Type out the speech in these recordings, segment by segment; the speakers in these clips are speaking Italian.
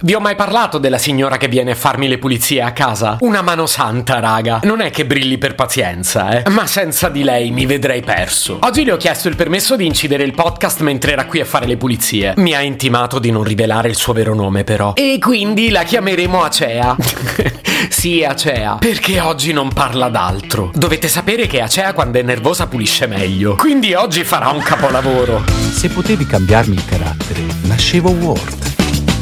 Vi ho mai parlato della signora che viene a farmi le pulizie a casa? Una mano santa, raga. Non è che brilli per pazienza, eh. Ma senza di lei mi vedrei perso. Oggi le ho chiesto il permesso di incidere il podcast mentre era qui a fare le pulizie. Mi ha intimato di non rivelare il suo vero nome, però. E quindi la chiameremo Acea. sì, Acea. Perché oggi non parla d'altro. Dovete sapere che Acea quando è nervosa pulisce meglio. Quindi oggi farà un capolavoro. Se potevi cambiarmi il carattere, nascevo Ward.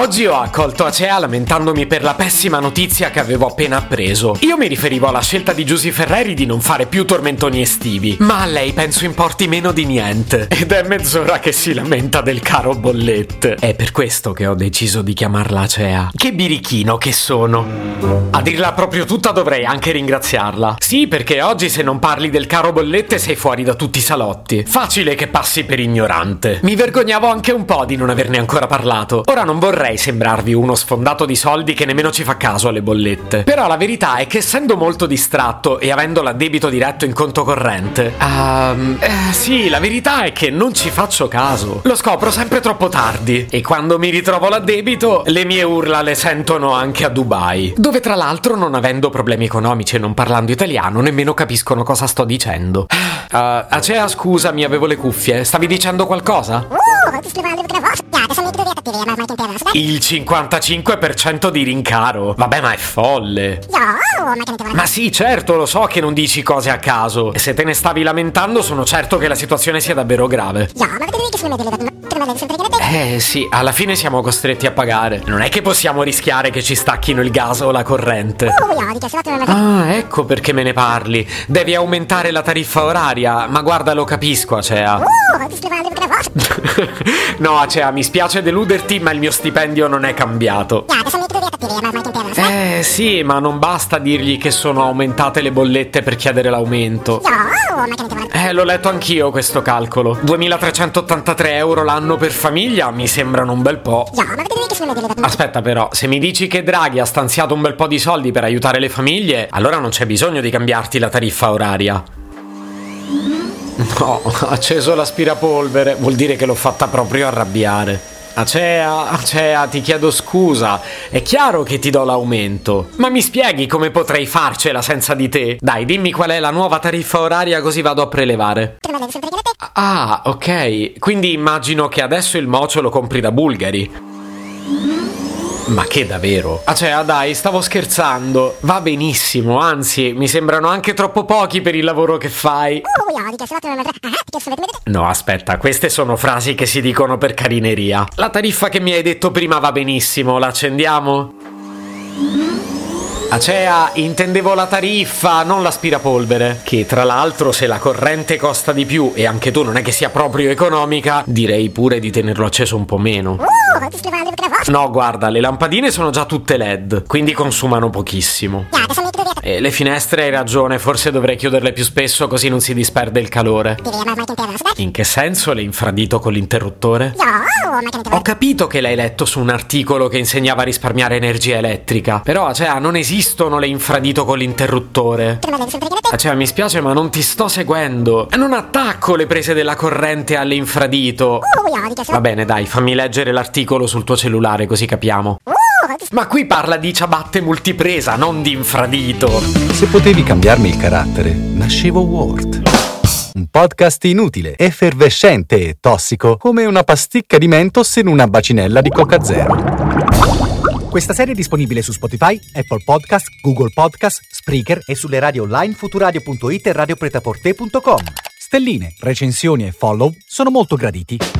Oggi ho accolto Acea lamentandomi per la pessima notizia che avevo appena appreso. Io mi riferivo alla scelta di Giusy Ferreri di non fare più tormentoni estivi, ma a lei penso importi meno di niente. Ed è mezz'ora che si lamenta del caro bollette. È per questo che ho deciso di chiamarla Acea. Che birichino che sono. A dirla proprio tutta dovrei anche ringraziarla. Sì, perché oggi se non parli del caro bollette sei fuori da tutti i salotti. Facile che passi per ignorante. Mi vergognavo anche un po' di non averne ancora parlato. Ora non vorrei sembrarvi uno sfondato di soldi che nemmeno ci fa caso alle bollette. Però la verità è che essendo molto distratto e avendo l'addebito diretto in conto corrente, ehm, eh, sì, la verità è che non ci faccio caso. Lo scopro sempre troppo tardi e quando mi ritrovo l'addebito, le mie urla le sentono anche a Dubai, dove tra l'altro non avendo problemi economici e non parlando italiano, nemmeno capiscono cosa sto dicendo. Uh, Acea, scusami, avevo le cuffie. Stavi dicendo qualcosa? Il 55% di rincaro. Vabbè, ma è folle. Ma sì, certo, lo so che non dici cose a caso. E se te ne stavi lamentando, sono certo che la situazione sia davvero grave. Eh sì, alla fine siamo costretti a pagare. Non è che possiamo rischiare che ci stacchino il gas o la corrente. Ah, ecco perché me ne parli. Devi aumentare la tariffa oraria. Ma guarda, lo capisco, Acea. no, Acea, mi spiace deluderti, ma il mio stipendio non è cambiato. Eh sì, ma non basta dirgli che sono aumentate le bollette per chiedere l'aumento. Eh, l'ho letto anch'io questo calcolo. 2383 euro l'anno per famiglia mi sembrano un bel po'. Aspetta però, se mi dici che Draghi ha stanziato un bel po' di soldi per aiutare le famiglie, allora non c'è bisogno di cambiarti la tariffa oraria. No, ha acceso l'aspirapolvere, vuol dire che l'ho fatta proprio arrabbiare. Acea, Acea, ti chiedo scusa. È chiaro che ti do l'aumento. Ma mi spieghi come potrei farcela senza di te? Dai, dimmi qual è la nuova tariffa oraria così vado a prelevare. Ah, ok. Quindi immagino che adesso il mocio lo compri da Bulgari. Ma che davvero? Acea, dai, stavo scherzando. Va benissimo, anzi, mi sembrano anche troppo pochi per il lavoro che fai. No, aspetta, queste sono frasi che si dicono per carineria. La tariffa che mi hai detto prima va benissimo, la accendiamo? Acea, intendevo la tariffa, non l'aspirapolvere. Che tra l'altro, se la corrente costa di più e anche tu non è che sia proprio economica, direi pure di tenerlo acceso un po' meno. No, guarda, le lampadine sono già tutte LED, quindi consumano pochissimo. E le finestre hai ragione, forse dovrei chiuderle più spesso così non si disperde il calore. In che senso le infradito con l'interruttore? Ho capito che l'hai letto su un articolo che insegnava a risparmiare energia elettrica, però cioè non esistono le infradito con l'interruttore. Cioè mi spiace ma non ti sto seguendo. Non attacco le prese della corrente alle infradito. Va bene dai, fammi leggere l'articolo sul tuo cellulare così capiamo. Ma qui parla di ciabatte multipresa, non di infradito. Se potevi cambiarmi il carattere, nascevo Ward. Un podcast inutile, effervescente e tossico, come una pasticca di mentos in una bacinella di Coca Zero. Questa serie è disponibile su Spotify, Apple Podcast, Google Podcast, Spreaker e sulle radio online futuradio.it e radiopretaporte.com. Stelline, recensioni e follow sono molto graditi.